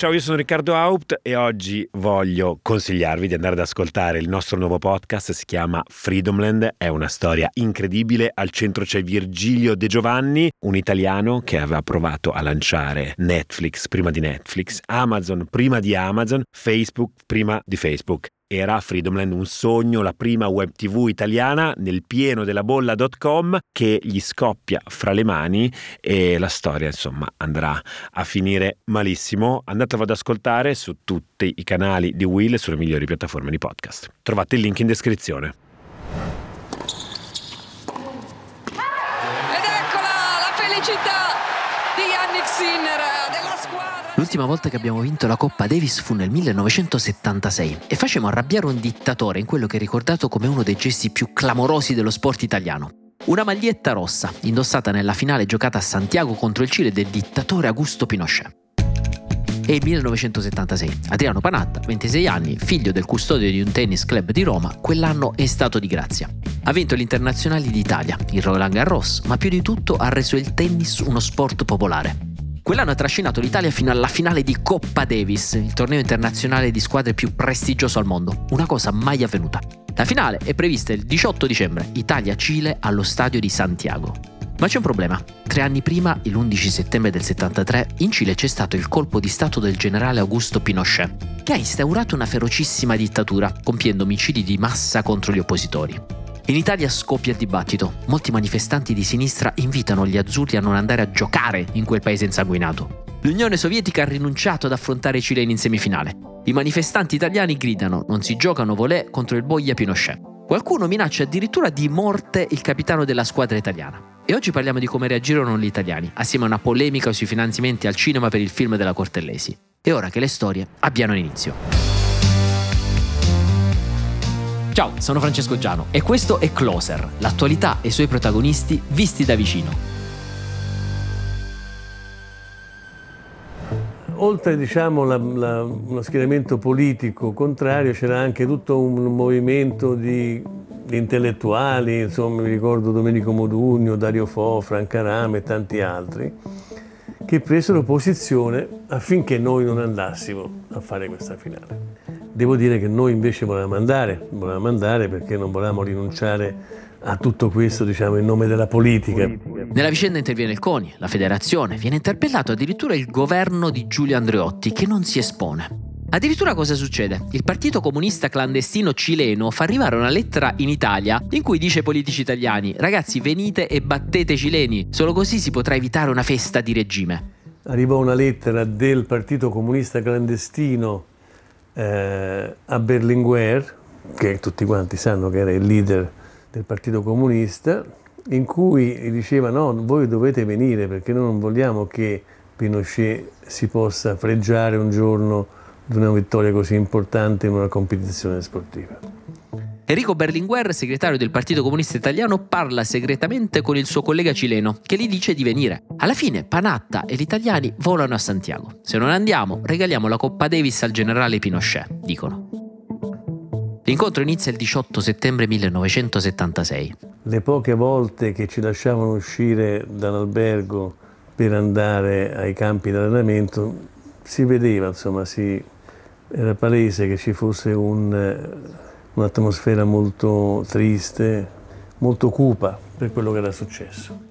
Ciao, io sono Riccardo Haupt e oggi voglio consigliarvi di andare ad ascoltare il nostro nuovo podcast, si chiama Freedomland, è una storia incredibile, al centro c'è Virgilio De Giovanni, un italiano che aveva provato a lanciare Netflix prima di Netflix, Amazon prima di Amazon, Facebook prima di Facebook era Freedomland un sogno, la prima web tv italiana nel pieno della bolla.com che gli scoppia fra le mani e la storia insomma andrà a finire malissimo. Andatelo ad ascoltare su tutti i canali di Will e sulle migliori piattaforme di podcast. Trovate il link in descrizione. L'ultima volta che abbiamo vinto la Coppa Davis fu nel 1976 e facemmo arrabbiare un dittatore in quello che è ricordato come uno dei gesti più clamorosi dello sport italiano. Una maglietta rossa, indossata nella finale giocata a Santiago contro il Cile del dittatore Augusto Pinochet. È il 1976. Adriano Panatta, 26 anni, figlio del custode di un tennis club di Roma, quell'anno è stato di grazia. Ha vinto gli internazionali d'Italia, il Roland Garros, ma più di tutto ha reso il tennis uno sport popolare. Quell'anno ha trascinato l'Italia fino alla finale di Coppa Davis, il torneo internazionale di squadre più prestigioso al mondo, una cosa mai avvenuta. La finale è prevista il 18 dicembre, Italia-Cile allo stadio di Santiago. Ma c'è un problema. Tre anni prima, l'11 settembre del 73, in Cile c'è stato il colpo di stato del generale Augusto Pinochet, che ha instaurato una ferocissima dittatura, compiendo omicidi di massa contro gli oppositori. In Italia scoppia il dibattito. Molti manifestanti di sinistra invitano gli azzurri a non andare a giocare in quel paese insanguinato. L'Unione Sovietica ha rinunciato ad affrontare i cileni in semifinale. I manifestanti italiani gridano non si giocano volè contro il Boia Pinochet. Qualcuno minaccia addirittura di morte il capitano della squadra italiana. E oggi parliamo di come reagirono gli italiani, assieme a una polemica sui finanziamenti al cinema per il film della Cortellesi. È ora che le storie abbiano inizio. Ciao, sono Francesco Giano e questo è Closer, l'attualità e i suoi protagonisti visti da vicino. oltre diciamo, la, la, uno schieramento politico contrario c'era anche tutto un movimento di, intellettuali, insomma mi ricordo Domenico Modugno, Dario Fo, Franca Rame e tanti altri, che presero posizione affinché noi non andassimo a fare questa finale. Devo dire che noi invece volevamo andare, volevamo andare perché non volevamo rinunciare a tutto questo, diciamo, in nome della politica. Nella vicenda interviene il CONI, la federazione, viene interpellato addirittura il governo di Giulio Andreotti che non si espone. Addirittura cosa succede? Il Partito Comunista Clandestino Cileno fa arrivare una lettera in Italia in cui dice ai politici italiani ragazzi venite e battete i cileni, solo così si potrà evitare una festa di regime. Arrivò una lettera del Partito Comunista Clandestino eh, a Berlinguer, che tutti quanti sanno che era il leader del Partito Comunista, in cui diceva no, voi dovete venire perché noi non vogliamo che Pinochet si possa fregiare un giorno di una vittoria così importante in una competizione sportiva. Enrico Berlinguer, segretario del Partito Comunista Italiano, parla segretamente con il suo collega cileno, che gli dice di venire. Alla fine Panatta e gli italiani volano a Santiago. Se non andiamo, regaliamo la Coppa Davis al generale Pinochet, dicono. L'incontro inizia il 18 settembre 1976. Le poche volte che ci lasciavano uscire dall'albergo per andare ai campi di allenamento si vedeva, insomma, si, era palese che ci fosse un un'atmosfera molto triste, molto cupa per quello che era successo.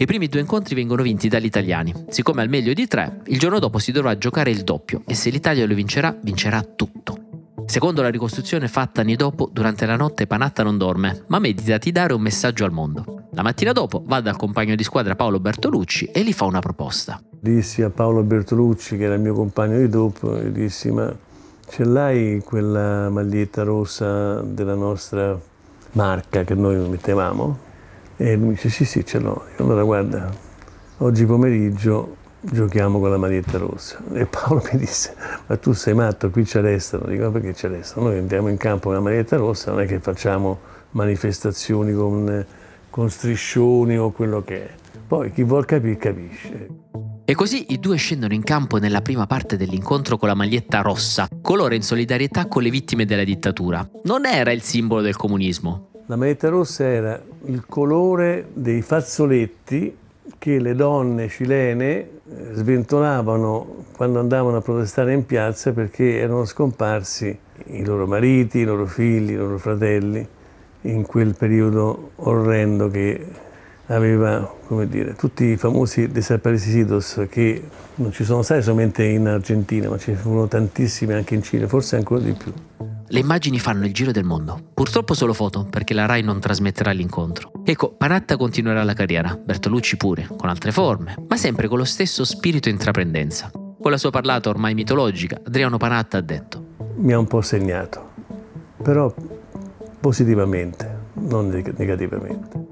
I primi due incontri vengono vinti dagli italiani. Siccome al meglio di tre, il giorno dopo si dovrà giocare il doppio e se l'Italia lo vincerà, vincerà tutto. Secondo la ricostruzione fatta anni dopo, durante la notte Panatta non dorme, ma medita di dare un messaggio al mondo. La mattina dopo va dal compagno di squadra Paolo Bertolucci e gli fa una proposta. Dissi a Paolo Bertolucci, che era il mio compagno di dopo, dissi ma Ce l'hai quella maglietta rossa della nostra marca che noi mettevamo? E lui dice sì sì ce l'ho. Allora guarda, oggi pomeriggio giochiamo con la maglietta rossa. E Paolo mi disse, ma tu sei matto, qui ci arrestano. Dico, ma perché ci arrestano? Noi andiamo in campo con la maglietta rossa, non è che facciamo manifestazioni con, con striscioni o quello che è. Poi chi vuol capire capisce. E così i due scendono in campo nella prima parte dell'incontro con la maglietta rossa, colore in solidarietà con le vittime della dittatura. Non era il simbolo del comunismo. La maglietta rossa era il colore dei fazzoletti che le donne cilene eh, sventolavano quando andavano a protestare in piazza perché erano scomparsi i loro mariti, i loro figli, i loro fratelli in quel periodo orrendo che aveva, come dire, tutti i famosi desaparecidos che non ci sono stati solamente in Argentina, ma ci furono tantissimi anche in Cile, forse ancora di più. Le immagini fanno il giro del mondo. Purtroppo solo foto, perché la RAI non trasmetterà l'incontro. Ecco, Panatta continuerà la carriera, Bertolucci pure, con altre forme, ma sempre con lo stesso spirito intraprendenza. Con la sua parlata ormai mitologica, Adriano Panatta ha detto: Mi ha un po' segnato, però positivamente, non negativamente.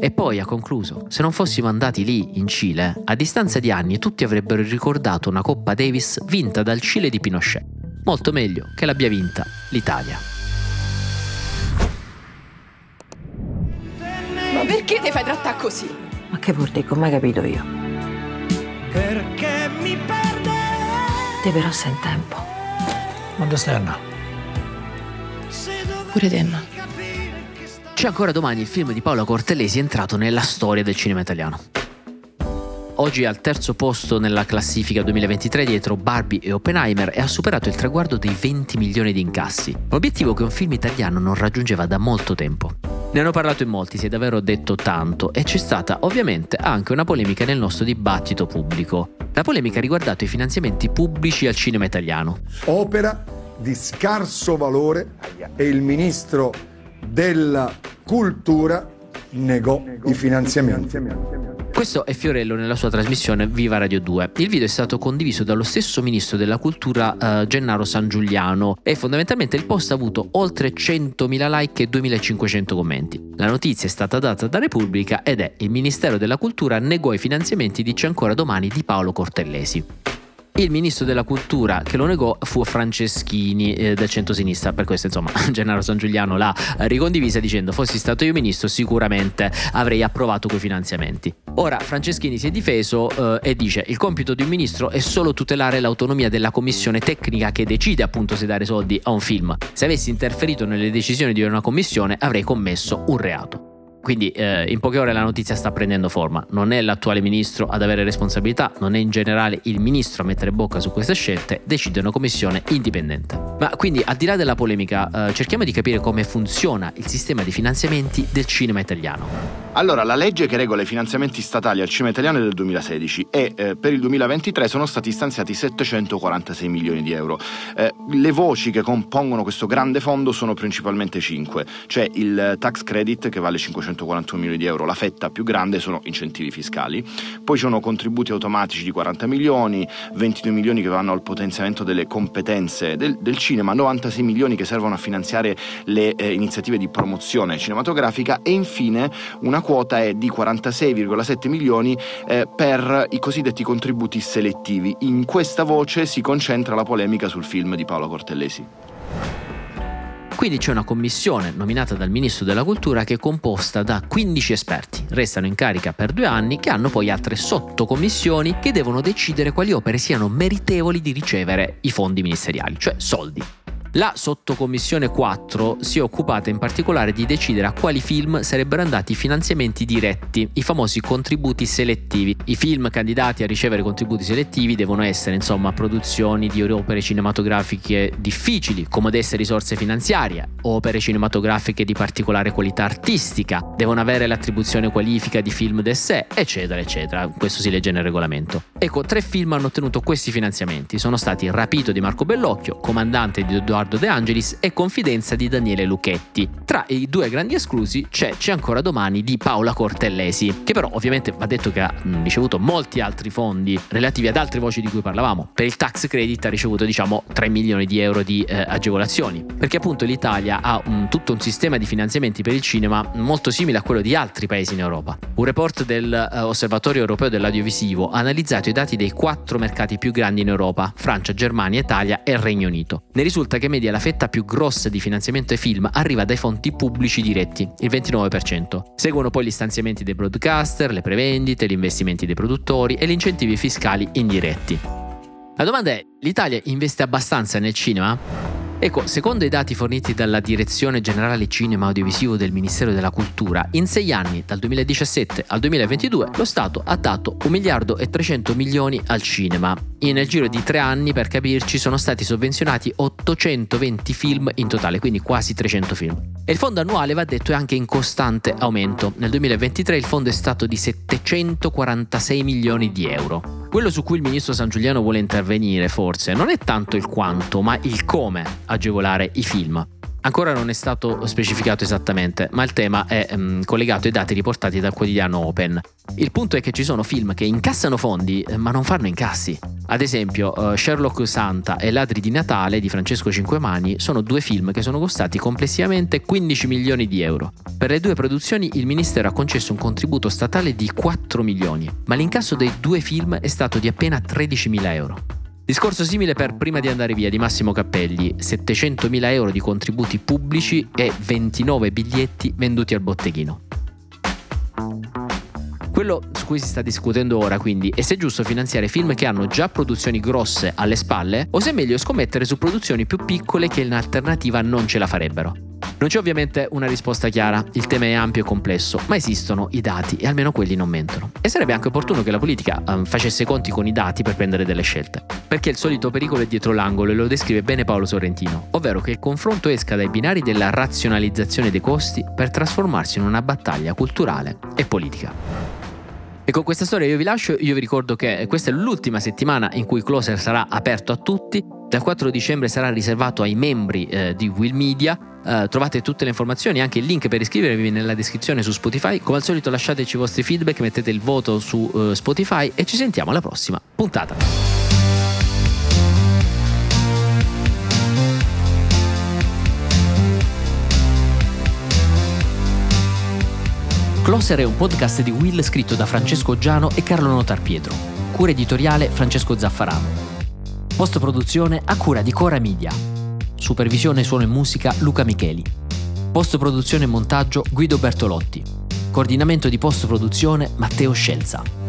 E poi ha concluso, se non fossimo andati lì, in Cile, a distanza di anni tutti avrebbero ricordato una Coppa Davis vinta dal Cile di Pinochet molto meglio che l'abbia vinta l'Italia. Ma perché ti fai trattare così? Ma che vuol dire? Come hai capito io? Perché mi perde? Te però sei in tempo. Quando stai Anna? Pure te, Anna. C'è ancora domani il film di Paolo Cortellesi entrato nella storia del cinema italiano. Oggi è al terzo posto nella classifica 2023 dietro Barbie e Oppenheimer e ha superato il traguardo dei 20 milioni di incassi, obiettivo che un film italiano non raggiungeva da molto tempo. Ne hanno parlato in molti, si è davvero detto tanto e c'è stata ovviamente anche una polemica nel nostro dibattito pubblico. La polemica ha riguardato i finanziamenti pubblici al cinema italiano. Opera di scarso valore e il ministro della cultura negò i finanziamenti. Questo è Fiorello nella sua trasmissione Viva Radio 2. Il video è stato condiviso dallo stesso ministro della cultura uh, Gennaro San Giuliano e fondamentalmente il post ha avuto oltre 100.000 like e 2.500 commenti. La notizia è stata data da Repubblica ed è il Ministero della Cultura negò i finanziamenti dice ancora domani di Paolo Cortellesi. Il ministro della cultura che lo negò fu Franceschini eh, del centro-sinistra, per questo insomma Gennaro San Giuliano l'ha ricondivisa dicendo fossi stato io ministro sicuramente avrei approvato quei finanziamenti. Ora Franceschini si è difeso eh, e dice il compito di un ministro è solo tutelare l'autonomia della commissione tecnica che decide appunto se dare soldi a un film. Se avessi interferito nelle decisioni di una commissione avrei commesso un reato. Quindi eh, in poche ore la notizia sta prendendo forma. Non è l'attuale ministro ad avere responsabilità, non è in generale il ministro a mettere bocca su queste scelte, decide una commissione indipendente. Ma quindi al di là della polemica, eh, cerchiamo di capire come funziona il sistema di finanziamenti del cinema italiano. Allora, la legge che regola i finanziamenti statali al cinema italiano è del 2016 e eh, per il 2023 sono stati stanziati 746 milioni di euro. Eh, le voci che compongono questo grande fondo sono principalmente 5. C'è il tax credit che vale 541 milioni di euro, la fetta più grande sono incentivi fiscali, poi ci sono contributi automatici di 40 milioni, 22 milioni che vanno al potenziamento delle competenze del, del cinema, 96 milioni che servono a finanziare le eh, iniziative di promozione cinematografica e infine una quota è di 46,7 milioni eh, per i cosiddetti contributi selettivi. In questa voce si concentra la polemica sul film di Paolo Cortellesi. Quindi c'è una commissione nominata dal Ministro della Cultura che è composta da 15 esperti. Restano in carica per due anni che hanno poi altre sottocommissioni che devono decidere quali opere siano meritevoli di ricevere i fondi ministeriali, cioè soldi. La sottocommissione 4 si è occupata in particolare di decidere a quali film sarebbero andati i finanziamenti diretti, i famosi contributi selettivi. I film candidati a ricevere contributi selettivi devono essere insomma produzioni di opere cinematografiche difficili, comodesse risorse finanziarie, opere cinematografiche di particolare qualità artistica, devono avere l'attribuzione qualifica di film d'essè, eccetera, eccetera. Questo si legge nel regolamento. Ecco, tre film hanno ottenuto questi finanziamenti. Sono stati Rapito di Marco Bellocchio, Comandante di Edoardo De Angelis e Confidenza di Daniele Lucchetti. Tra i due grandi esclusi c'è C'è ancora domani di Paola Cortellesi, che però ovviamente va detto che ha ricevuto molti altri fondi relativi ad altre voci di cui parlavamo. Per il tax credit ha ricevuto diciamo 3 milioni di euro di eh, agevolazioni, perché appunto l'Italia ha un, tutto un sistema di finanziamenti per il cinema molto simile a quello di altri paesi in Europa. Un report dell'Osservatorio eh, Europeo dell'Audiovisivo ha analizzato i dati dei quattro mercati più grandi in Europa, Francia, Germania, Italia e Regno Unito. Ne risulta che media la fetta più grossa di finanziamento ai film arriva dai fonti pubblici diretti, il 29%. Seguono poi gli stanziamenti dei broadcaster, le prevendite, gli investimenti dei produttori e gli incentivi fiscali indiretti. La domanda è, l'Italia investe abbastanza nel cinema? Ecco, secondo i dati forniti dalla Direzione Generale Cinema Audiovisivo del Ministero della Cultura, in sei anni, dal 2017 al 2022, lo Stato ha dato 1 miliardo e 300 milioni al cinema. E nel giro di tre anni, per capirci, sono stati sovvenzionati 820 film in totale, quindi quasi 300 film. E il fondo annuale, va detto, è anche in costante aumento. Nel 2023 il fondo è stato di 746 milioni di euro. Quello su cui il ministro San Giuliano vuole intervenire, forse, non è tanto il quanto, ma il come agevolare i film. Ancora non è stato specificato esattamente, ma il tema è um, collegato ai dati riportati dal quotidiano Open. Il punto è che ci sono film che incassano fondi eh, ma non fanno incassi. Ad esempio, uh, Sherlock Santa e Ladri di Natale di Francesco Cinquemani sono due film che sono costati complessivamente 15 milioni di euro. Per le due produzioni il Ministero ha concesso un contributo statale di 4 milioni, ma l'incasso dei due film è stato di appena 13 mila euro. Discorso simile per Prima di andare via di Massimo Cappelli, 700.000 euro di contributi pubblici e 29 biglietti venduti al botteghino. Quello su cui si sta discutendo ora quindi è se è giusto finanziare film che hanno già produzioni grosse alle spalle o se è meglio scommettere su produzioni più piccole che in alternativa non ce la farebbero. Non c'è ovviamente una risposta chiara, il tema è ampio e complesso, ma esistono i dati e almeno quelli non mentono. E sarebbe anche opportuno che la politica um, facesse conti con i dati per prendere delle scelte. Perché il solito pericolo è dietro l'angolo e lo descrive bene Paolo Sorrentino, ovvero che il confronto esca dai binari della razionalizzazione dei costi per trasformarsi in una battaglia culturale e politica. E con questa storia io vi lascio, io vi ricordo che questa è l'ultima settimana in cui Closer sarà aperto a tutti, dal 4 dicembre sarà riservato ai membri eh, di Will Media, Uh, trovate tutte le informazioni, anche il link per iscrivervi nella descrizione su Spotify. Come al solito lasciateci i vostri feedback, mettete il voto su uh, Spotify e ci sentiamo alla prossima puntata. Closer è un podcast di Will scritto da Francesco Giano e Carlo Notar Pietro. Cura editoriale Francesco Zaffarano. Post produzione a cura di Cora Media. Supervisione suono e musica Luca Micheli. Post produzione e montaggio Guido Bertolotti. Coordinamento di post produzione Matteo Scelza.